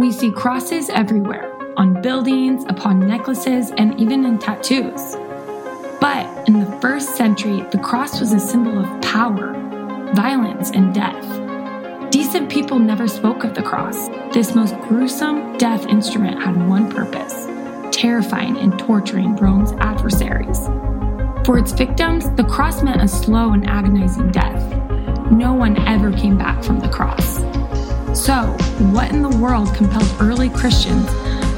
We see crosses everywhere on buildings, upon necklaces, and even in tattoos. But in the first century, the cross was a symbol of power, violence, and death. Decent people never spoke of the cross. This most gruesome death instrument had one purpose terrifying and torturing Rome's adversaries. For its victims, the cross meant a slow and agonizing death. No one ever came back from the cross. So, what in the world compelled early Christians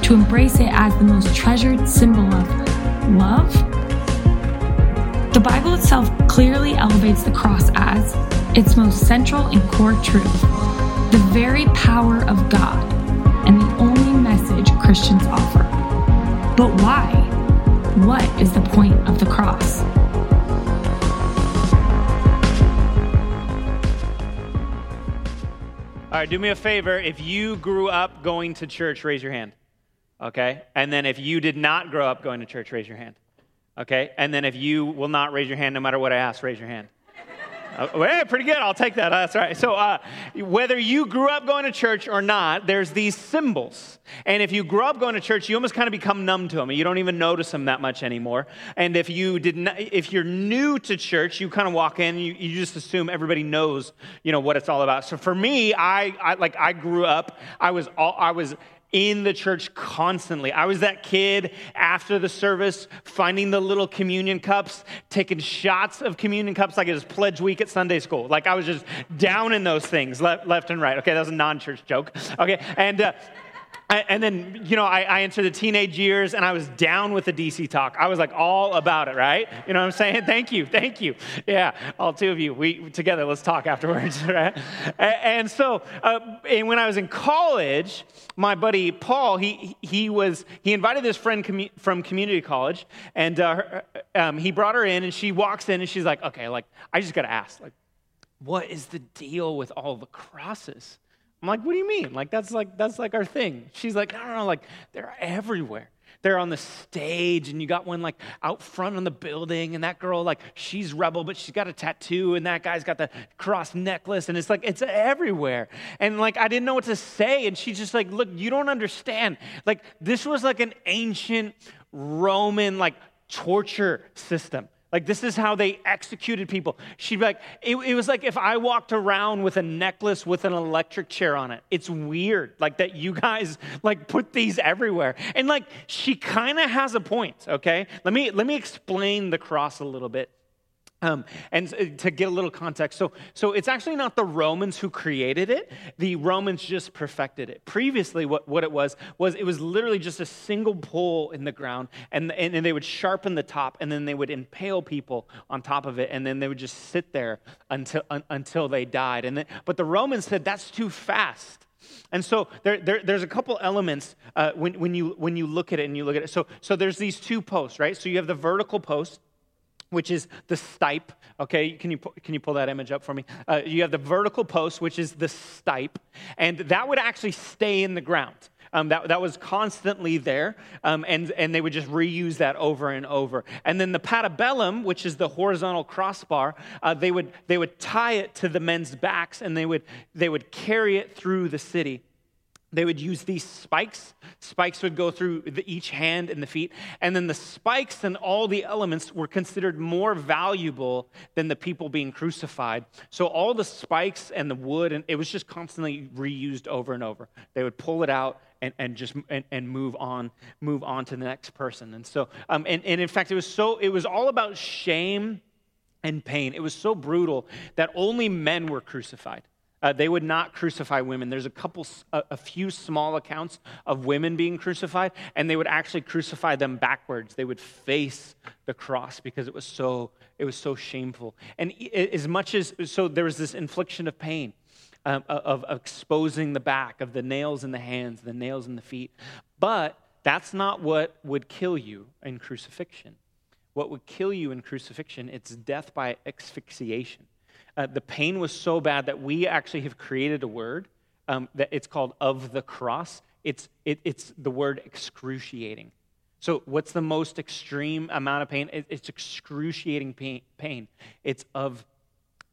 to embrace it as the most treasured symbol of love? The Bible itself clearly elevates the cross as its most central and core truth, the very power of God, and the only message Christians offer. But why? What is the point of the cross? All right, do me a favor. If you grew up going to church, raise your hand. Okay? And then if you did not grow up going to church, raise your hand. Okay? And then if you will not raise your hand no matter what I ask, raise your hand. Uh, pretty good. I'll take that. That's right. So, uh, whether you grew up going to church or not, there's these symbols. And if you grew up going to church, you almost kind of become numb to them. You don't even notice them that much anymore. And if you did not, if you're new to church, you kind of walk in, you, you just assume everybody knows, you know, what it's all about. So for me, I, I like I grew up. I was all, I was in the church constantly. I was that kid after the service finding the little communion cups, taking shots of communion cups like it was pledge week at Sunday school. Like I was just down in those things left, and right. Okay, that was a non church joke. Okay, and uh, and then, you know, I, I, entered the teenage years and I was down with the DC talk. I was like all about it, right? You know what I'm saying? Thank you, thank you. Yeah, all two of you, we together, let's talk afterwards, right? And so, uh, and when I was in college, my buddy Paul, he, he was, he invited this friend commu- from community college and uh, um, he brought her in and she walks in and she's like, okay, like, I just got to ask, like, what is the deal with all the crosses? I'm like, what do you mean? Like that's like that's like our thing. She's like, no, no, no, like they're everywhere. They're on the stage, and you got one like out front on the building, and that girl, like, she's rebel, but she's got a tattoo, and that guy's got the cross necklace, and it's like, it's everywhere. And like, I didn't know what to say, and she's just like, look, you don't understand. Like, this was like an ancient Roman, like, torture system. Like, this is how they executed people. She'd be like, it, it, was like if I walked around with a necklace with an electric chair on it. It's weird, like that you guys like put these everywhere. And like, she kind of has a point, okay? Let me, let me explain the cross a little bit. Um, and to get a little context, so, so it's actually not the Romans who created it. The Romans just perfected it. Previously, what, what it was, was it was literally just a single pole in the ground, and, and, and they would sharpen the top, and then they would impale people on top of it, and then they would just sit there until, un, until they died. And then, but the Romans said, that's too fast. And so there, there, there's a couple elements uh, when, when, you, when you look at it and you look at it. So, so there's these two posts, right? So you have the vertical post, which is the stipe. Okay, can you, can you pull that image up for me? Uh, you have the vertical post, which is the stipe, and that would actually stay in the ground. Um, that, that was constantly there, um, and, and they would just reuse that over and over. And then the patibulum, which is the horizontal crossbar, uh, they, would, they would tie it to the men's backs and they would, they would carry it through the city they would use these spikes. Spikes would go through the, each hand and the feet. And then the spikes and all the elements were considered more valuable than the people being crucified. So all the spikes and the wood, and it was just constantly reused over and over. They would pull it out and, and just and, and move on, move on to the next person. And so, um, and, and in fact, it was so, it was all about shame and pain. It was so brutal that only men were crucified. Uh, they would not crucify women. There's a couple, a, a, few small accounts of women being crucified, and they would actually crucify them backwards. They would face the cross because it was so, it was so shameful. And as much as, so there was this infliction of pain. Um, of, of exposing the back, of the nails in the hands, the nails in the feet. But that's not what would kill you in crucifixion. What would kill you in crucifixion? It's death by asphyxiation uh, the pain was so bad that we actually have created a word um, that it's called of the cross. It's, it, it's the word excruciating. So, what's the most extreme amount of pain? It, it's excruciating pain, pain. It's of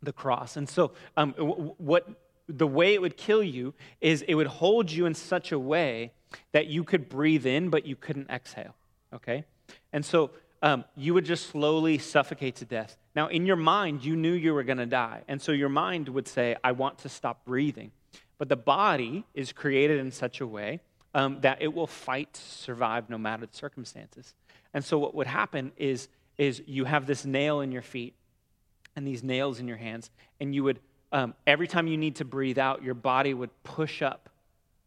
the cross. And so, um, what the way it would kill you is it would hold you in such a way that you could breathe in, but you couldn't exhale. Okay? And so um, you would just slowly suffocate to death. Now, in your mind, you knew you were going to die. And so your mind would say, I want to stop breathing. But the body is created in such a way um, that it will fight to survive no matter the circumstances. And so what would happen is, is you have this nail in your feet and these nails in your hands, and you would, um, every time you need to breathe out, your body would push up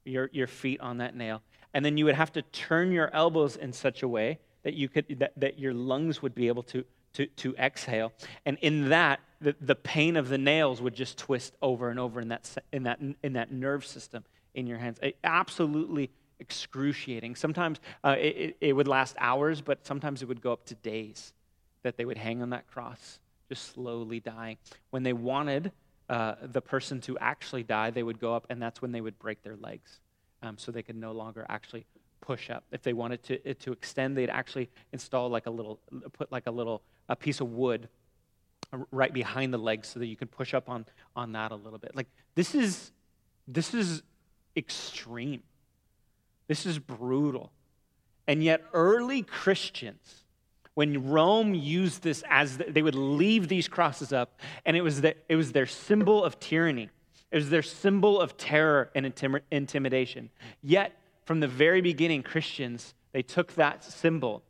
your, your feet on that nail. And then you would have to turn your elbows in such a way that you could that, that your lungs would be able to, to, to exhale. And in that, the, the pain of the nails would just twist over and over in that, in that, in that nerve system in your hands. It, absolutely excruciating. Sometimes uh, it, it would last hours, but sometimes it would go up to days that they would hang on that cross, just slowly dying. When they wanted uh, the person to actually die, they would go up, and that's when they would break their legs um, so they could no longer actually push up. If they wanted to, to extend, they'd actually install like a little, put like a little a piece of wood right behind the legs so that you can push up on, on that a little bit. Like this is, this is extreme. This is brutal. And yet early Christians when Rome used this as the, they would leave these crosses up, and it was, the, it was their symbol of tyranny. It was their symbol of terror and intim- intimidation. Yet, from the very beginning, Christians, they took that symbol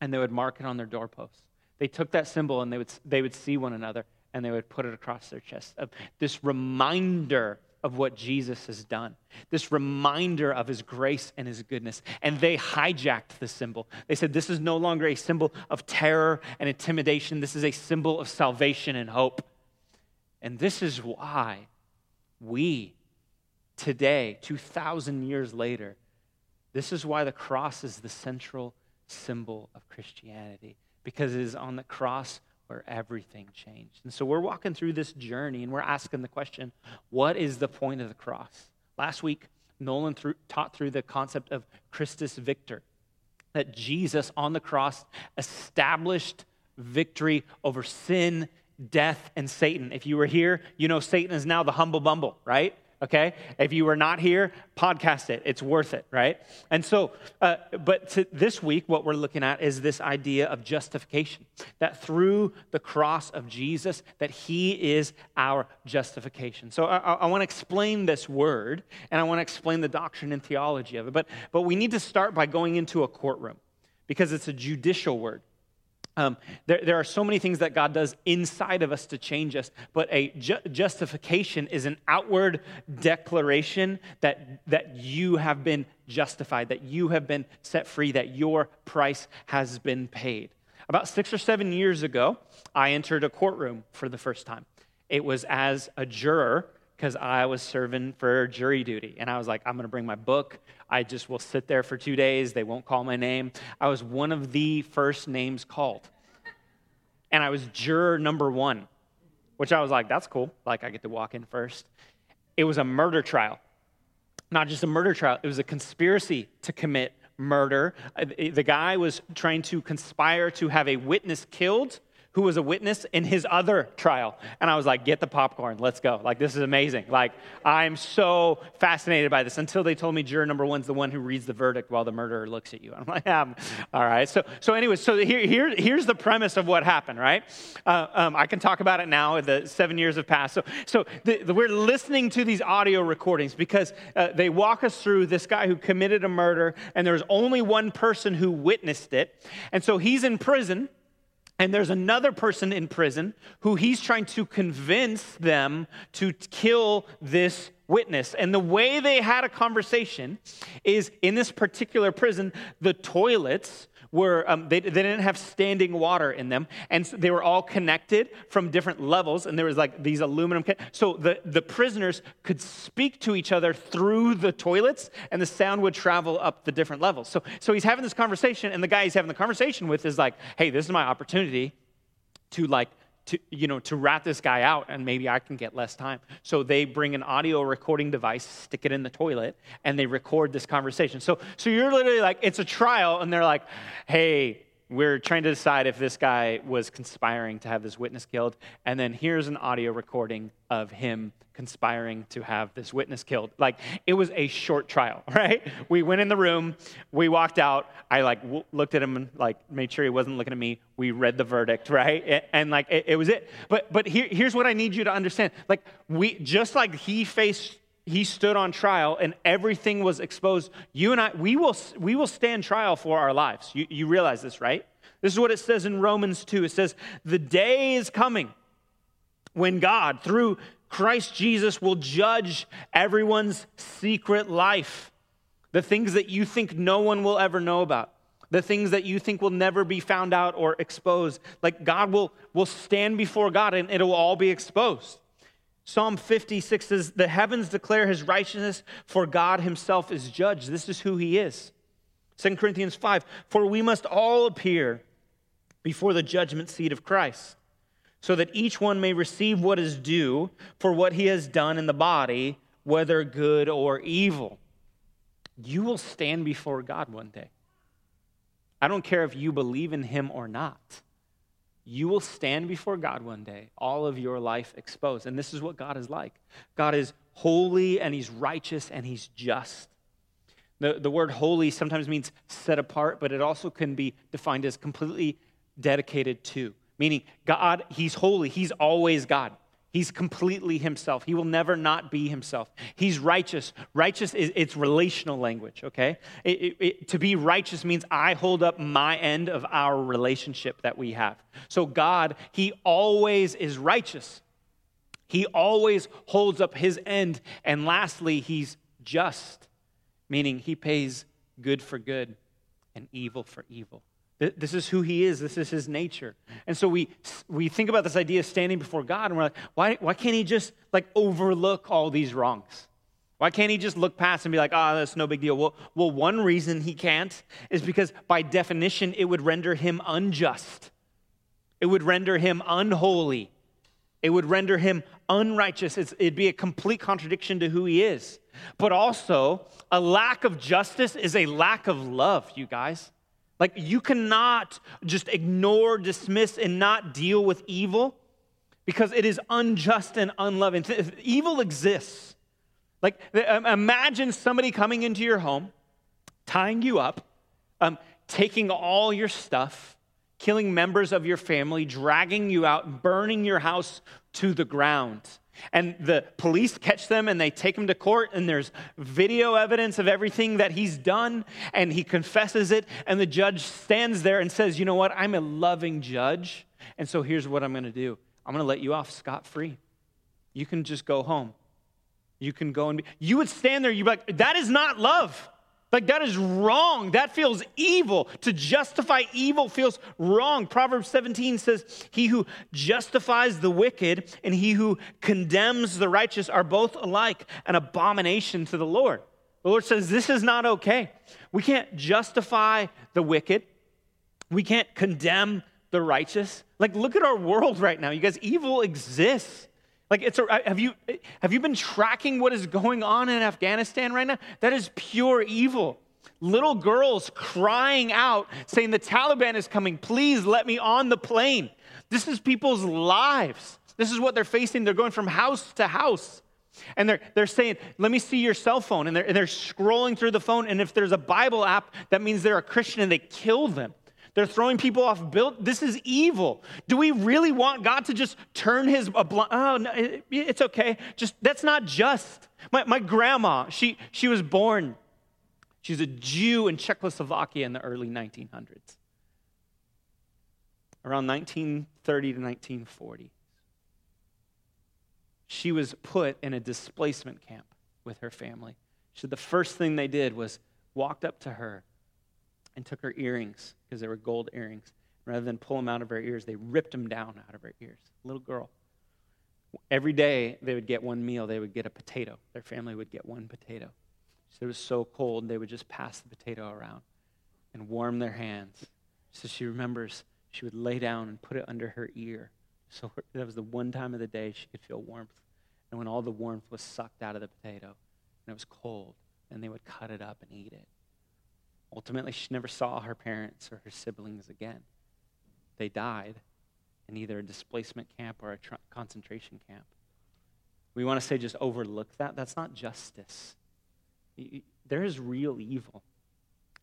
and they would mark it on their doorposts. They took that symbol and they would, they would see one another and they would put it across their chest. Of this reminder of what Jesus has done, this reminder of his grace and his goodness. And they hijacked the symbol. They said, This is no longer a symbol of terror and intimidation, this is a symbol of salvation and hope. And this is why we, today, 2,000 years later, this is why the cross is the central symbol of Christianity, because it is on the cross where everything changed. And so we're walking through this journey and we're asking the question what is the point of the cross? Last week, Nolan taught through the concept of Christus Victor, that Jesus on the cross established victory over sin, death, and Satan. If you were here, you know Satan is now the humble bumble, right? Okay? If you were not here, podcast it. It's worth it, right? And so, uh, but this week, what we're looking at is this idea of justification. That through the cross of Jesus, that he is our justification. So I, I want to explain this word, and I want to explain the doctrine and theology of it. But, but we need to start by going into a courtroom because it's a judicial word. Um, there, there, are so many things that God does inside of us to change us, but a ju- justification is an outward declaration that, that you have been justified, that you have been set free, that your price has been paid. About six or seven years ago, I entered a courtroom for the first time. It was as a juror because I was serving for jury duty. And I was like, I'm going to bring my book. I just will sit there for two days. They won't call my name. I was one of the first names called. And I was juror number one, which I was like, that's cool. Like, I get to walk in first. It was a murder trial. Not just a murder trial, it was a conspiracy to commit murder. Uh, the guy was trying to conspire to have a witness killed who was a witness in his other trial. And I was like, get the popcorn, let's go. Like, this is amazing. Like, I'm so fascinated by this until they told me juror number one's the one who reads the verdict while the murderer looks at you. I'm like, all right. So, so anyway, so here, here, here's the premise of what happened, right? Uh, um, I can talk about it now. The seven years have passed. So, so the, the, we're listening to these audio recordings because uh, they walk us through this guy who committed a murder, and there's only one person who witnessed it. And so he's in prison and there's another person in prison who he's trying to convince them to kill this witness. And the way they had a conversation is in this particular prison, the toilets were um, they, they didn't have standing water in them and so they were all connected from different levels and there was like these aluminum so the, the prisoners could speak to each other through the toilets and the sound would travel up the different levels. So, so he's having this conversation and the guy he's having the conversation with is like hey this is my opportunity to like to, you know, to rat this guy out and maybe I can get less time. So they bring an audio recording device, stick it in the toilet, and they record this conversation. So, so you're literally like, it's a trial, and they're like, hey, we're trying to decide if this guy was conspiring to have this witness killed. And then here's an audio recording of him conspiring to have this witness killed. Like it was a short trial, right? We went in the room, we walked out. I like w- looked at him and like made sure he wasn't looking at me. We read the verdict, right? And, and like it, it, was it. But but here, here's what I need you to understand. Like we just like he faced he stood on trial and everything was exposed. You and I, we will, we will stand trial for our lives. You, you realize this, right? This is what it says in Romans 2. It says, The day is coming when God, through Christ Jesus, will judge everyone's secret life. The things that you think no one will ever know about, the things that you think will never be found out or exposed. Like God will, will stand before God and it will all be exposed. Psalm 56 says, The heavens declare his righteousness, for God himself is judge. This is who he is. 2 Corinthians 5, For we must all appear before the judgment seat of Christ, so that each one may receive what is due for what he has done in the body, whether good or evil. You will stand before God one day. I don't care if you believe in him or not you will stand before God one day, all of your life exposed. And this is what God is like God is holy and he's righteous and he's just. The, the word holy sometimes means set apart, but it also can be defined as completely dedicated to, meaning God, he's holy, he's always God. He's completely himself. He will never not be himself. He's righteous. Righteous is it's relational language, okay? It, it, it, to be righteous means I hold up my end of our relationship that we have. So God, he always is righteous. He always holds up his end. And lastly, he's just, meaning he pays good for good and evil for evil. This is who he is. This is his nature. And so we, we think about this idea of standing before God and we're like, why, why can't he just like overlook all these wrongs? Why can't he just look past and be like, oh, that's no big deal? Well, well, one reason he can't is because by definition, it would render him unjust. It would render him unholy. It would render him unrighteous. It's, it'd be a complete contradiction to who he is. But also, a lack of justice is a lack of love, you guys. Like, you cannot just ignore, dismiss, and not deal with evil because it is unjust and unloving. Evil exists. Like, um, imagine somebody coming into your home, tying you up, um, taking all your stuff, killing members of your family, dragging you out, burning your house to the ground. And the police catch them and they take him to court, and there's video evidence of everything that he's done, and he confesses it. And the judge stands there and says, You know what? I'm a loving judge. And so here's what I'm going to do I'm going to let you off scot free. You can just go home. You can go and be. You would stand there, you'd be like, That is not love. Like, that is wrong. That feels evil. To justify evil feels wrong. Proverbs 17 says, He who justifies the wicked and he who condemns the righteous are both alike an abomination to the Lord. The Lord says, This is not okay. We can't justify the wicked, we can't condemn the righteous. Like, look at our world right now. You guys, evil exists. Like, it's a, have, you, have you been tracking what is going on in Afghanistan right now? That is pure evil. Little girls crying out, saying, The Taliban is coming. Please let me on the plane. This is people's lives. This is what they're facing. They're going from house to house. And they're, they're saying, Let me see your cell phone. And they're, and they're scrolling through the phone. And if there's a Bible app, that means they're a Christian and they kill them. They're throwing people off built. This is evil. Do we really want God to just turn his a? Oh, no, it, it's okay. Just that's not just. My, my grandma, she she was born. She's a Jew in Czechoslovakia in the early 1900s. Around 1930 to 1940. She was put in a displacement camp with her family. Said the first thing they did was walked up to her and took her earrings because they were gold earrings. Rather than pull them out of her ears, they ripped them down out of her ears. Little girl. Every day they would get one meal, they would get a potato. Their family would get one potato. So it was so cold, they would just pass the potato around and warm their hands. So she remembers she would lay down and put it under her ear. So that was the one time of the day she could feel warmth. And when all the warmth was sucked out of the potato and it was cold, and they would cut it up and eat it. Ultimately, she never saw her parents or her siblings again. They died in either a displacement camp or a tr- concentration camp. We want to say just overlook that. That's not justice. There is real evil.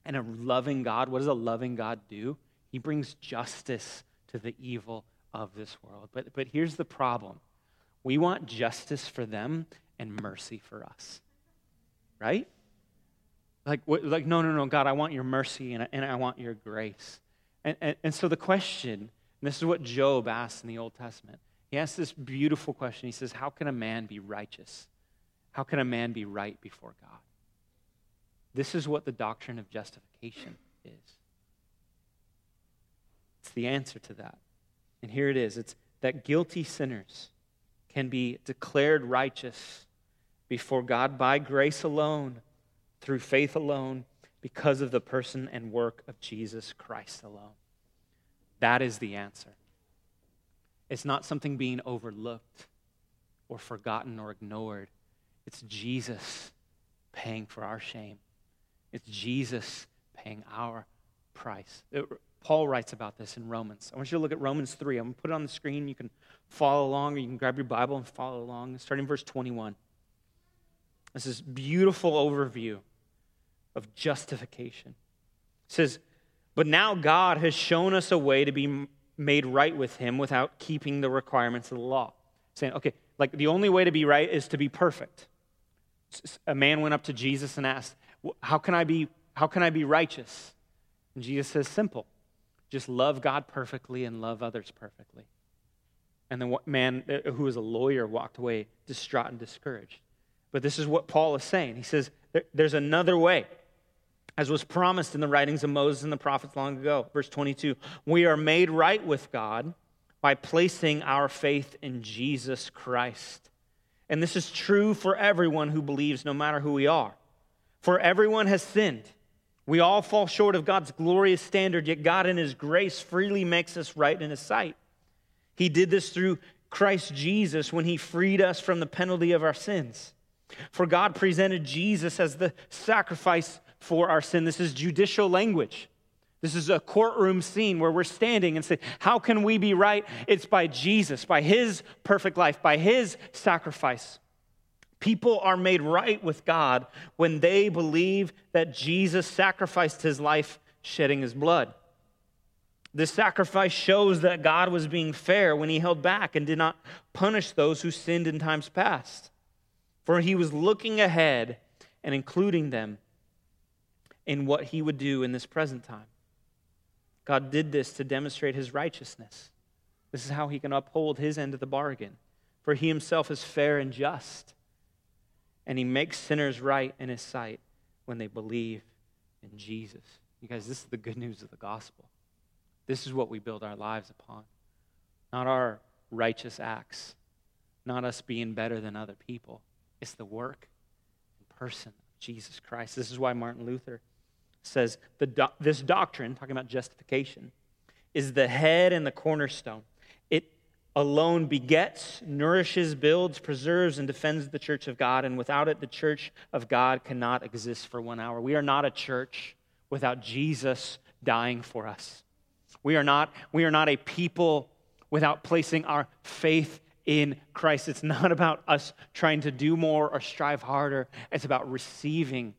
And a loving God, what does a loving God do? He brings justice to the evil of this world. But, but here's the problem we want justice for them and mercy for us, right? Like, like no, no, no, God, I want your mercy and I, and I want your grace. And, and, and so the question, and this is what Job asked in the Old Testament, he asks this beautiful question. He says, How can a man be righteous? How can a man be right before God? This is what the doctrine of justification is. It's the answer to that. And here it is it's that guilty sinners can be declared righteous before God by grace alone, through faith alone, because of the person and work of Jesus Christ alone. That is the answer. It's not something being overlooked or forgotten or ignored. It's Jesus paying for our shame. It's Jesus paying our price. It, Paul writes about this in Romans. I want you to look at Romans 3. I'm going to put it on the screen. You can follow along, or you can grab your Bible and follow along. Starting verse 21. This is beautiful overview of justification. It says, But now God has shown us a way to be made right with him without keeping the requirements of the law. Saying, okay, like the only way to be right is to be perfect. A man went up to Jesus and asked, How can I be, how can I be righteous? And Jesus says, Simple. Just love God perfectly and love others perfectly. And the man uh, who was a lawyer walked away distraught and discouraged. But this is what Paul is saying. He says, There's another way as was promised in the writings of Moses and the prophets long ago. Verse 22 We are made right with God by placing our faith in Jesus Christ. And this is true for everyone who believes, no matter who we are. For everyone has sinned. We all fall short of God's glorious standard, yet God, in His grace, freely makes us right in His sight. He did this through Christ Jesus when He freed us from the penalty of our sins. For God presented Jesus as the sacrifice for our sin. This is judicial language. This is a courtroom scene where we're standing and say, How can we be right? It's by Jesus, by his perfect life, by his sacrifice. People are made right with God when they believe that Jesus sacrificed his life, shedding his blood. This sacrifice shows that God was being fair when he held back and did not punish those who sinned in times past. For he was looking ahead and including them in what he would do in this present time. God did this to demonstrate his righteousness. This is how he can uphold his end of the bargain. For he himself is fair and just, and he makes sinners right in his sight when they believe in Jesus. You guys, this is the good news of the gospel. This is what we build our lives upon. Not our righteous acts, not us being better than other people. It's the work and person of Jesus Christ. This is why Martin Luther says the this doctrine, talking about justification, is the head and the cornerstone. It alone begets, nourishes, builds, preserves, and defends the church of God. And without it, the church of God cannot exist for one hour. We are not a church without Jesus dying for us. We are not, we are not a people without placing our faith in Christ. It's not about us trying to do more or strive harder. It's about receiving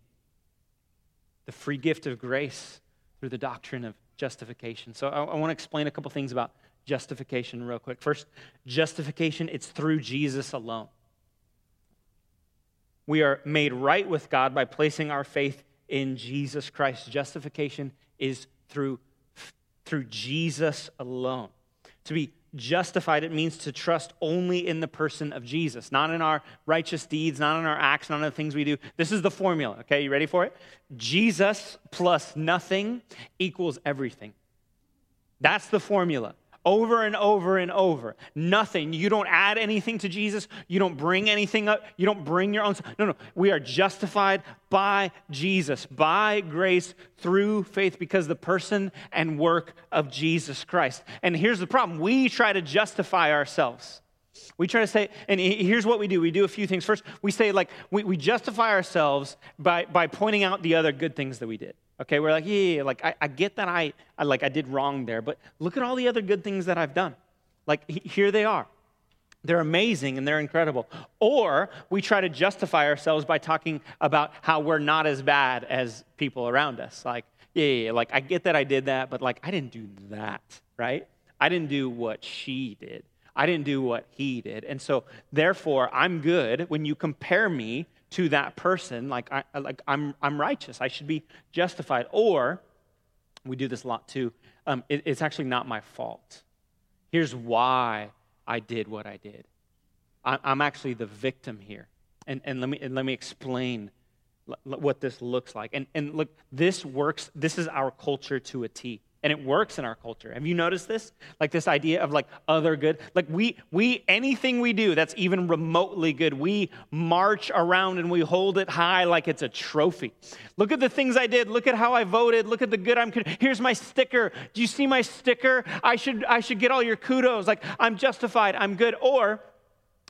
the free gift of grace through the doctrine of justification. So I, I want to explain a couple things about justification real quick. First, justification, it's through Jesus alone. We are made right with God by placing our faith in Jesus Christ. Justification is through, through Jesus alone. To be justified, it means to trust only in the person of Jesus, not in our righteous deeds, not in our acts, not in the things we do. This is the formula, okay? You ready for it? Jesus plus nothing equals everything. That's the formula over and over and over. Nothing. You don't add anything to Jesus. You don't bring anything up. You don't bring your own. No, no. We are justified by Jesus, by grace through faith, because the person and work of Jesus Christ. And here's the problem we try to justify ourselves. We try to say, and here's what we do we do a few things. First, we say, like, we, we justify ourselves by, by pointing out the other good things that we did. Okay, we're like, yeah, yeah, yeah. like I, I get that I, I like I did wrong there, but look at all the other good things that I've done. Like he- here they are. They're amazing and they're incredible. Or we try to justify ourselves by talking about how we're not as bad as people around us. Like, yeah, yeah, yeah, like I get that I did that, but like I didn't do that, right? I didn't do what she did. I didn't do what he did. And so therefore I'm good when you compare me to that person, like I like I'm I'm righteous. I should be justified. Or we do this a lot too. Um, it, it's actually not my fault. Here's why I did what I did. I, I'm actually the victim here. And, and, let, me, and let me explain what this looks like. And, and look, this works, this is our culture to a T. And it works in our culture. Have you noticed this? Like this idea of like other good. Like we we anything we do that's even remotely good, we march around and we hold it high like it's a trophy. Look at the things I did. Look at how I voted. Look at the good I'm Here's my sticker. Do you see my sticker? I should I should get all your kudos. Like I'm justified. I'm good. Or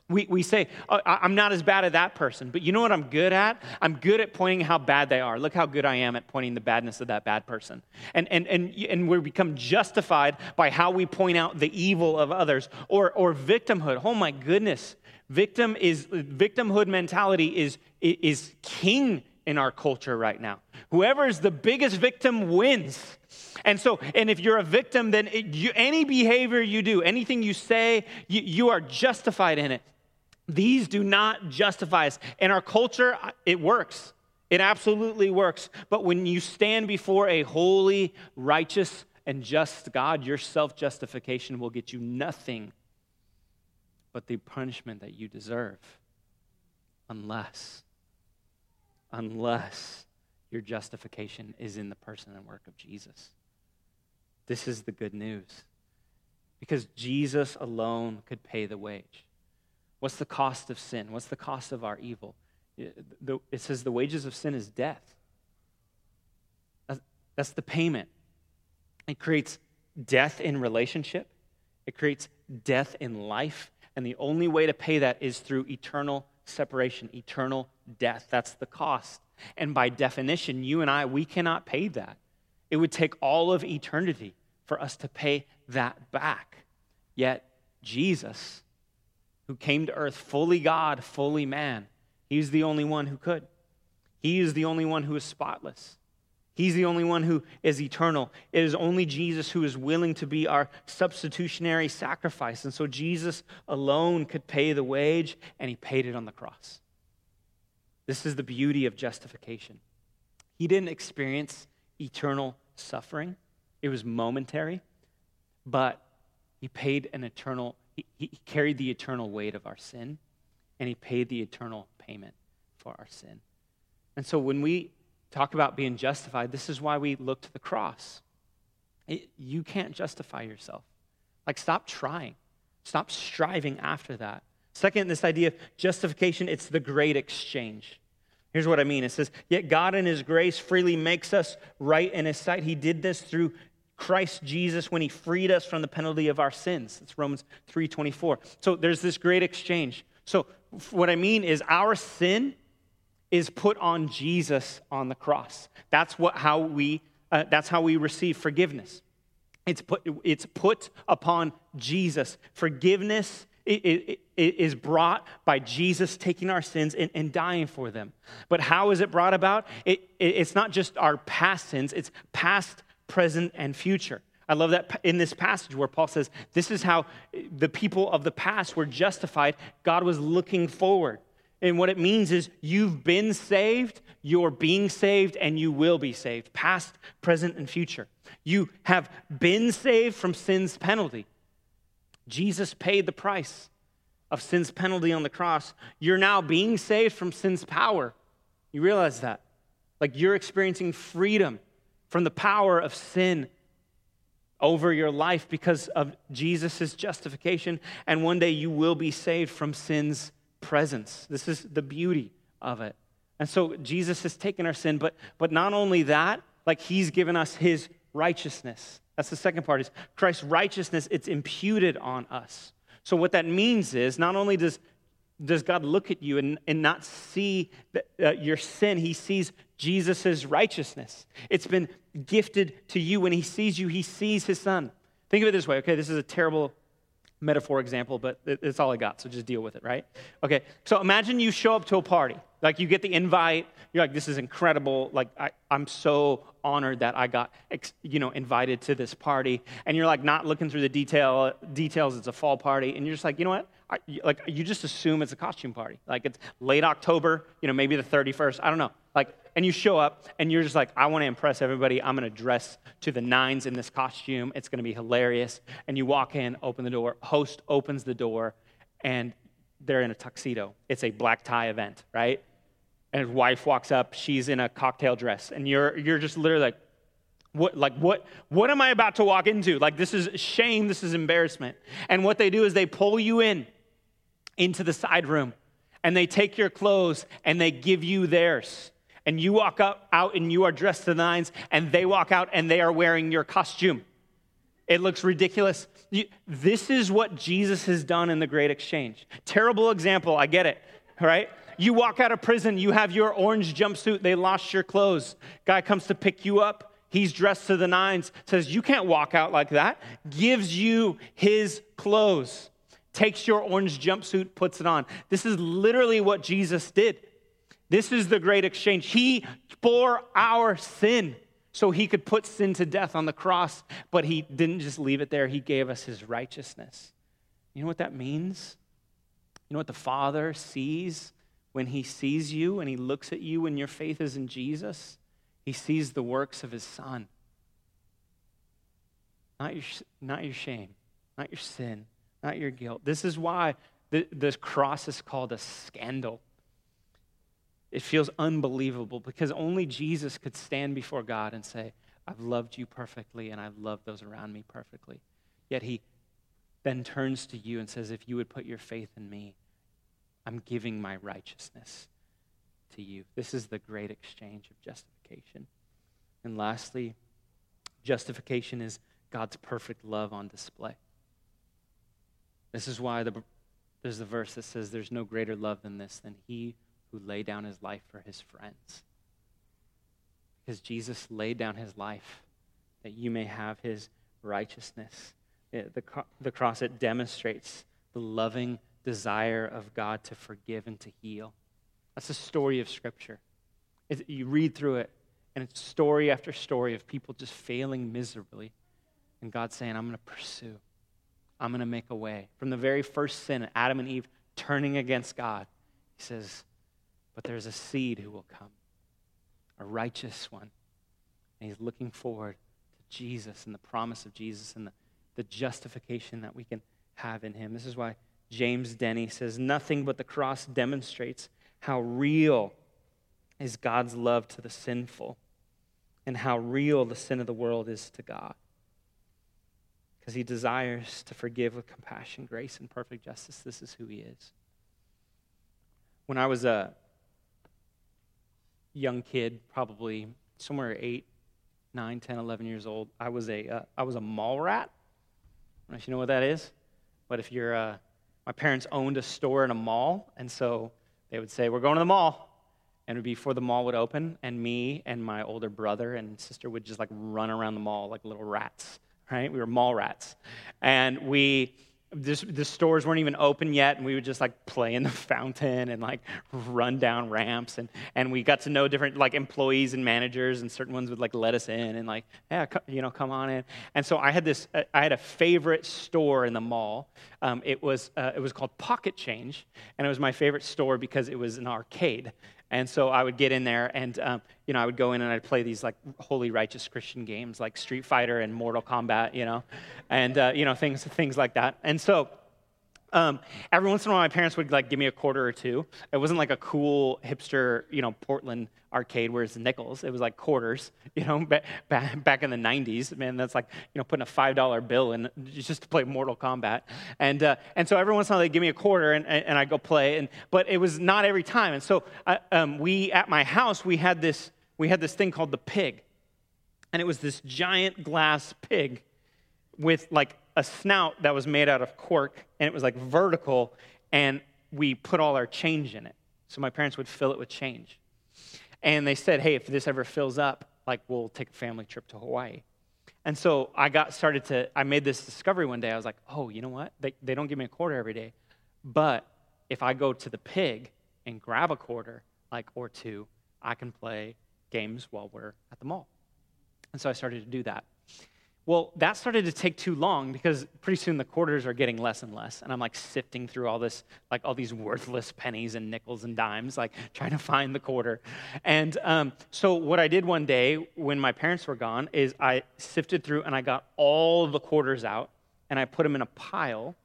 we, we say, oh, I'm not as bad as that person, but you know what I'm good at? I'm good at pointing how bad they are. Look how good I am at pointing the badness of that bad person. And, and, and, and we become justified by how we point out the evil of others or, or victimhood. Oh my goodness. Victim is, victimhood mentality is, is king in our culture right now. Whoever is the biggest victim wins. And so, and if you're a victim, then it, you, any behavior you do, anything you say, you, you are justified in it. These do not justify us. In our culture, it works. It absolutely works. But when you stand before a holy, righteous, and just God, your self justification will get you nothing but the punishment that you deserve. Unless, unless your justification is in the person and work of Jesus. This is the good news. Because Jesus alone could pay the wage. What's the cost of sin? What's the cost of our evil? It says the wages of sin is death. That's the payment. It creates death in relationship, it creates death in life. And the only way to pay that is through eternal separation, eternal death. That's the cost. And by definition, you and I, we cannot pay that. It would take all of eternity for us to pay that back. Yet, Jesus who came to earth fully God, fully man. He's the only one who could. He is the only one who is spotless. He's the only one who is eternal. It is only Jesus who is willing to be our substitutionary sacrifice. And so Jesus alone could pay the wage, and he paid it on the cross. This is the beauty of justification. He didn't experience eternal suffering, it was momentary, but he paid an eternal he, he carried the eternal weight of our sin, and he paid the eternal payment for our sin. And so when we talk about being justified, this is why we look to the cross. It, you can't justify yourself. Like, stop trying, stop striving after that. Second, this idea of justification, it's the great exchange. Here's what I mean it says, Yet God in His grace freely makes us right in His sight. He did this through Christ Jesus when he freed us from the penalty of our sins. That's Romans 3:24. So there's this great exchange. So what I mean is our sin is put on Jesus on the cross. That's what how we uh, that's how we receive forgiveness. It's put it's put upon Jesus. Forgiveness is brought by Jesus taking our sins and, and, dying for them. But how is it brought about? It, it, it's not just our past sins, it's past, present, and future. I love that in this passage where Paul says, This is how the people of the past were justified. God was looking forward. And what it means is you've been saved, you're being saved, and you will be saved, past, present, and future. You have been saved from sin's penalty. Jesus paid the price of sin's penalty on the cross. You're now being saved from sin's power. You realize that? Like you're experiencing freedom from the power of sin over your life because of Jesus' justification. And one day you will be saved from sin's presence. This is the beauty of it. And so Jesus has taken our sin, but, but not only that, like he's given us his righteousness. That's the second part is Christ's righteousness, it's imputed on us. So what that means is not only does, does God look at you and, and not see the, uh, your sin, he sees Jesus' righteousness. It's been gifted to you. When he sees you, he sees his son. Think of it this way, okay? This is a terrible metaphor example, but it's all I got, so just deal with it, right? Okay, so imagine you show up to a party. Like you get the invite, you're like, this is incredible. Like, I, am so honored that I got, you know, invited to this party. And you're like not looking through the detail, details, it's a fall party. And you're just like, you know what? I, like you just assume it's a costume party. Like it's late October, you know, maybe the 31st. I don't know. Like, and you show up and you're just like, I want to impress everybody. I'm going to dress to the nines in this costume. It's going to be hilarious. And you walk in, open the door. Host opens the door, and they're in a tuxedo. It's a black tie event, right? And his wife walks up. She's in a cocktail dress, and you're you're just literally like, what, like what, what am I about to walk into? Like this is shame. This is embarrassment. And what they do is they pull you in into the side room and they take your clothes and they give you theirs. And you walk up, out and you are dressed to the nines, and they walk out and they are wearing your costume. It looks ridiculous. You, this is what Jesus has done in the great exchange. Terrible example, I get it, right? You walk out of prison, you have your orange jumpsuit, they lost your clothes. Guy comes to pick you up, he's dressed to the nines, says, You can't walk out like that, gives you his clothes takes your orange jumpsuit, puts it on. This is literally what Jesus did. This is the great exchange. He bore our sin so he could put sin to death on the cross, but he didn't just leave it there. He gave us his righteousness. You know what that means? You know what the Father sees when he sees you and he looks at you and your faith is in Jesus? He sees the works of his Son. Not your, not your shame, not your sin, not your guilt. This is why the, this cross is called a scandal. It feels unbelievable because only Jesus could stand before God and say, I've loved you perfectly and I've loved those around me perfectly. Yet he then turns to you and says, If you would put your faith in me, I'm giving my righteousness to you. This is the great exchange of justification. And lastly, justification is God's perfect love on display. This is why the, there's a verse that says, There's no greater love than this, than he who lay down his life for his friends. Because Jesus laid down his life that you may have his righteousness. It, the, the cross, it demonstrates the loving desire of God to forgive and to heal. That's the story of Scripture. It, you read through it, and it's story after story of people just failing miserably, and God saying, I'm going to pursue. I'm going to make a way. From the very first sin, Adam and Eve turning against God, he says, But there's a seed who will come, a righteous one. And he's looking forward to Jesus and the promise of Jesus and the, the justification that we can have in him. This is why James Denney says, Nothing but the cross demonstrates how real is God's love to the sinful and how real the sin of the world is to God because he desires to forgive with compassion, grace, and perfect justice. This is who he is. When I was a young kid, probably somewhere 8, 9, 10, 11 years old, I was a, uh, I was a mall rat. I don't know if you know what that is, but if you're, uh, my parents owned a store in a mall, and so they would say, We're going to the mall. And it would be before the mall would open, and me and my older brother and sister would just like run around the mall like little rats right? We were mall rats. And we, this, the stores weren't even open yet, and we would just like play in the fountain and like run down ramps. And, and we got to know different like employees and managers, and certain ones would like let us in and like, yeah, you know, come on in. And so I had this, uh, I had a favorite store in the mall. Um, it, was, uh, it was called Pocket Change, and it was my favorite store because it was an arcade. And so I would get in there and, um, you know, I would go in and I'd play these like holy righteous Christian games like Street Fighter and Mortal Kombat, you know, and, uh, you know, things, things like that. And so um, every once in a while, my parents would like give me a quarter or two. It wasn't like a cool hipster, you know, Portland arcade where it's nickels. It was like quarters, you know, back, back in the 90s. Man, that's like, you know, putting a $5 bill in just to play Mortal Kombat. And, uh, and so every once in a while, they'd give me a quarter and, and I go play. And, but it was not every time. And so uh, um, we, at my house, we had, this, we had this thing called the pig. And it was this giant glass pig with like a snout that was made out of cork and it was like vertical and we put all our change in it so my parents would fill it with change And they said, hey, if this ever fills up, like we'll take a family trip to Hawaii. And so I got started to, I made this discovery one day. I was like, oh, you know what? They, they don't give me a quarter every day. But if I go to the pig and grab a quarter, like, or two, I can play games while we're at the mall. And so I started to do that. Well, that started to take too long because pretty soon the quarters are getting less and less. And I'm like sifting through all this, like all these worthless pennies and nickels and dimes, like trying to find the quarter. And um, so what I did one day when my parents were gone is I sifted through and I got all the quarters out and I put them in a pile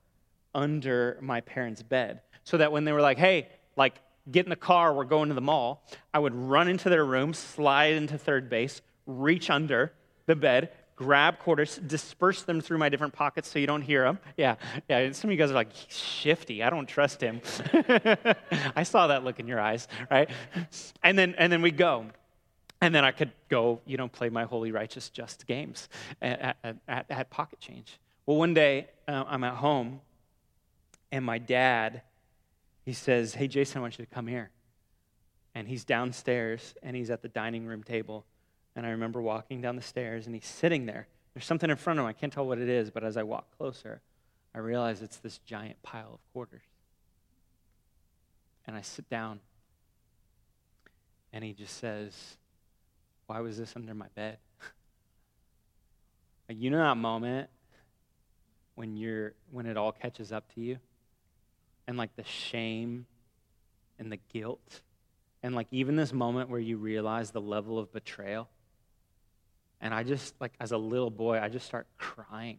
under my parents' bed so that when they were like, hey, like, get in the car, we're going to the mall, I would run into their room, slide into third base, reach under the bed, grab quarters, disperse them through my different pockets so you don't hear them. Yeah, yeah. Some of you guys are like, shifty. I don't trust him. I saw that look in your eyes, right? And then, and then we go. And then I could go, you know, play my holy, righteous, just games at, at, at, at pocket change. Well, one day uh, I'm at home, and my dad, he says, Hey, Jason, I want you to come here. And he's downstairs, and he's at the dining room table and I remember walking down the stairs, and he's sitting there. There's something in front of him. I can't tell what it is, but as I walk closer, I realize it's this giant pile of quarters. And I sit down, and he just says, Why was this under my bed? you know that moment when you're when it all catches up to you? And like the shame and the guilt and like even this moment where you realize the level of betrayal and I just, like, as a little boy, I just start crying.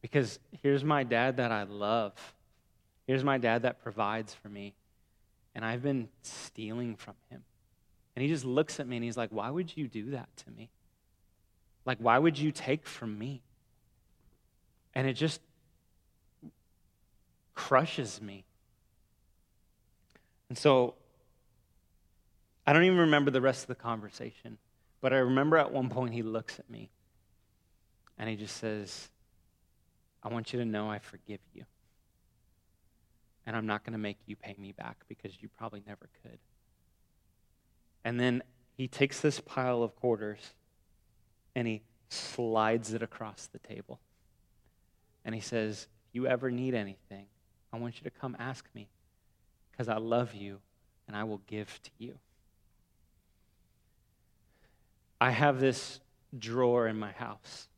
Because here's my dad that I love. Here's my dad that provides for me. And I've been stealing from him. And he just looks at me and he's like, Why would you do that to me? Like, why would you take from me? And it just crushes me. And so I don't even remember the rest of the conversation. But I remember at one point he looks at me and he just says, I want you to know I forgive you. And I'm not going to make you pay me back because you probably never could. And then he takes this pile of quarters and he slides it across the table. And he says, If you ever need anything, I want you to come ask me because I love you and I will give to you. I have this drawer in my house.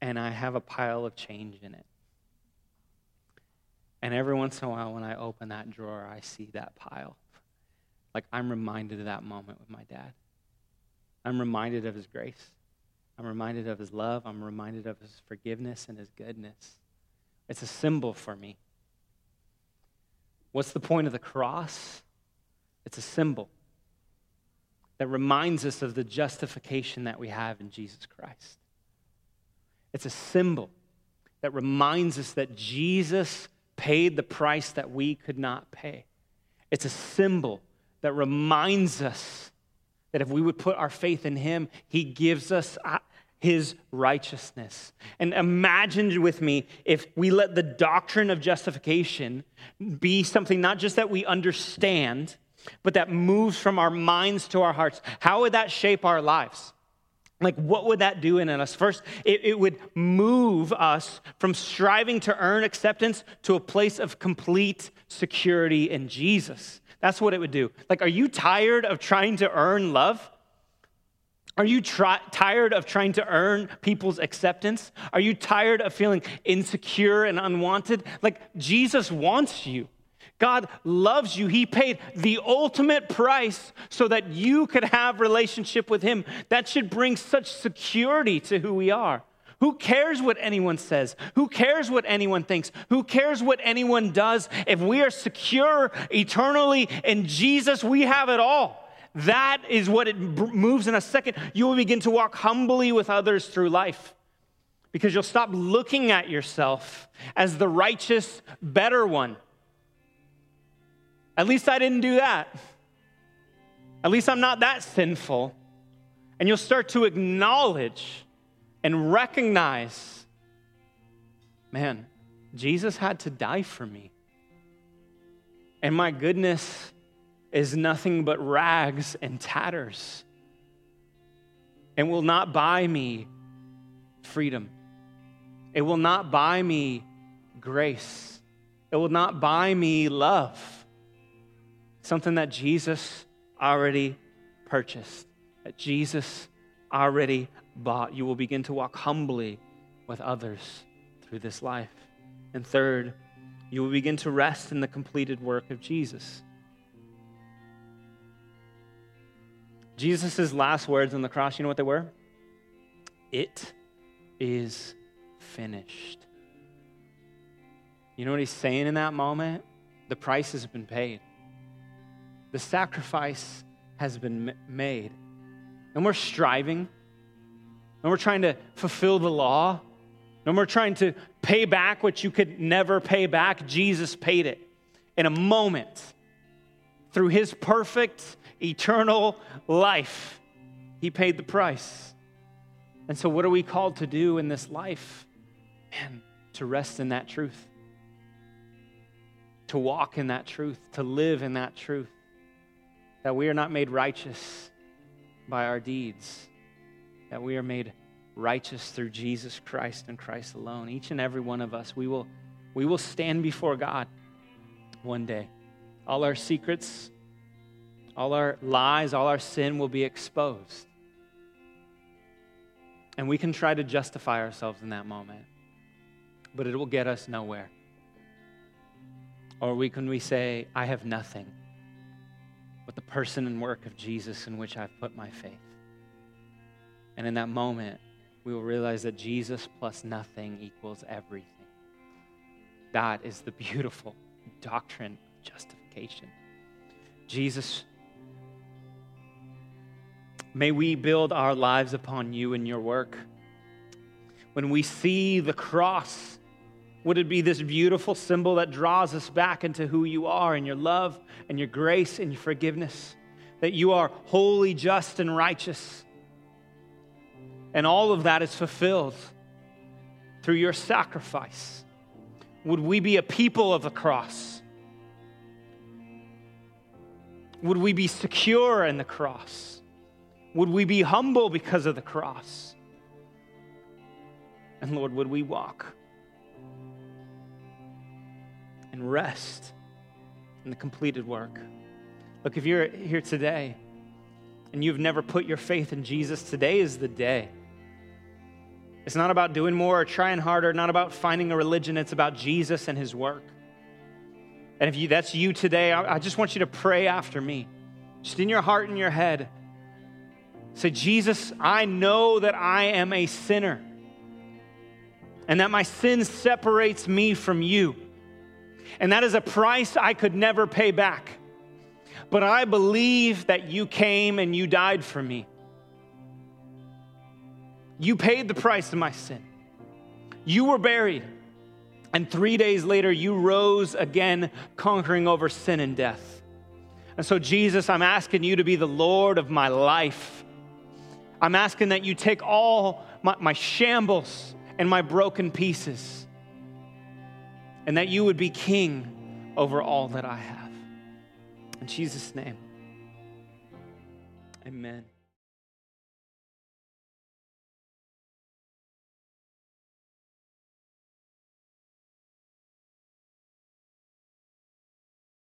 And I have a pile of change in it. And every once in a while, when I open that drawer, I see that pile. Like I'm reminded of that moment with my dad. I'm reminded of his grace. I'm reminded of his love. I'm reminded of his forgiveness and his goodness. It's a symbol for me. What's the point of the cross? It's a symbol that reminds us of the justification that we have in Jesus Christ. It's a symbol that reminds us that Jesus paid the price that we could not pay. It's a symbol that reminds us that if we would put our faith in Him, He gives us uh, His righteousness. And imagine with me if we let the doctrine of justification be something not just that we understand but that moves from our minds to our hearts, how would that shape our lives? Like, what would that do in us? First, it, it, would move us from striving to earn acceptance to a place of complete security in Jesus. That's what it would do. Like, are you tired of trying to earn love? Are you tired of trying to earn people's acceptance? Are you tired of feeling insecure and unwanted? Like, Jesus wants you. God loves you. He paid the ultimate price so that you could have relationship with him. That should bring such security to who we are. Who cares what anyone says? Who cares what anyone thinks? Who cares what anyone does? If we are secure eternally in Jesus, we have it all. That is what it moves in a second. You will begin to walk humbly with others through life because you'll stop looking at yourself as the righteous, better one at least I didn't do that. At least I'm not that sinful. And you'll start to acknowledge and recognize man, Jesus had to die for me. And my goodness is nothing but rags and tatters and will not buy me freedom. It will not buy me grace. It will not buy me love. Something that Jesus already purchased, that Jesus already bought. You will begin to walk humbly with others through this life. And third, you will begin to rest in the completed work of Jesus. Jesus' last words on the cross, you know what they were? It is finished. You know what he's saying in that moment? The price has been paid, the sacrifice has been made. And we're striving, and we're trying to fulfill the law, and we're trying to pay back what you could never pay back. Jesus paid it in a moment through his perfect, eternal life. He paid the price. And so, what are we called to do in this life? Man, to rest in that truth, to walk in that truth, to live in that truth, that we are not made righteous by our deeds, that we are made righteous through Jesus Christ and Christ alone. Each and every one of us, we will, we will stand before God one day. All our secrets, all our lies, all our sin will be exposed. And we can try to justify ourselves in that moment, but it will get us nowhere. Or we can we say, I have nothing but the person and work of Jesus in which I've put my faith. And in that moment, we will realize that Jesus plus nothing equals everything. That is the beautiful doctrine of justification. Jesus May we build our lives upon you and your work. When we see the cross, would it be this beautiful symbol that draws us back into who you are and your love and your grace and your forgiveness? That you are holy, just, and righteous. And all of that is fulfilled through your sacrifice. Would we be a people of the cross? Would we be secure in the cross? Would we be humble because of the cross? And Lord, would we walk and rest in the completed work? Look, if you're here today and you've never put your faith in Jesus, today is the day. It's not about doing more or trying harder, not about finding a religion, it's about Jesus and his work. And if you, that's you today, I, I just want you to pray after me. Just in your heart and your head. Say, Jesus, I know that I am a sinner and that my sin separates me from you. And that is a price I could never pay back. But I believe that you came and you died for me. You paid the price of my sin. You were buried. And three days later, you rose again, conquering over sin and death. And so, Jesus, I'm asking you to be the Lord of my life. I'm asking that you take all my, my shambles and my broken pieces, and that you would be king over all that I have. In Jesus' name, amen.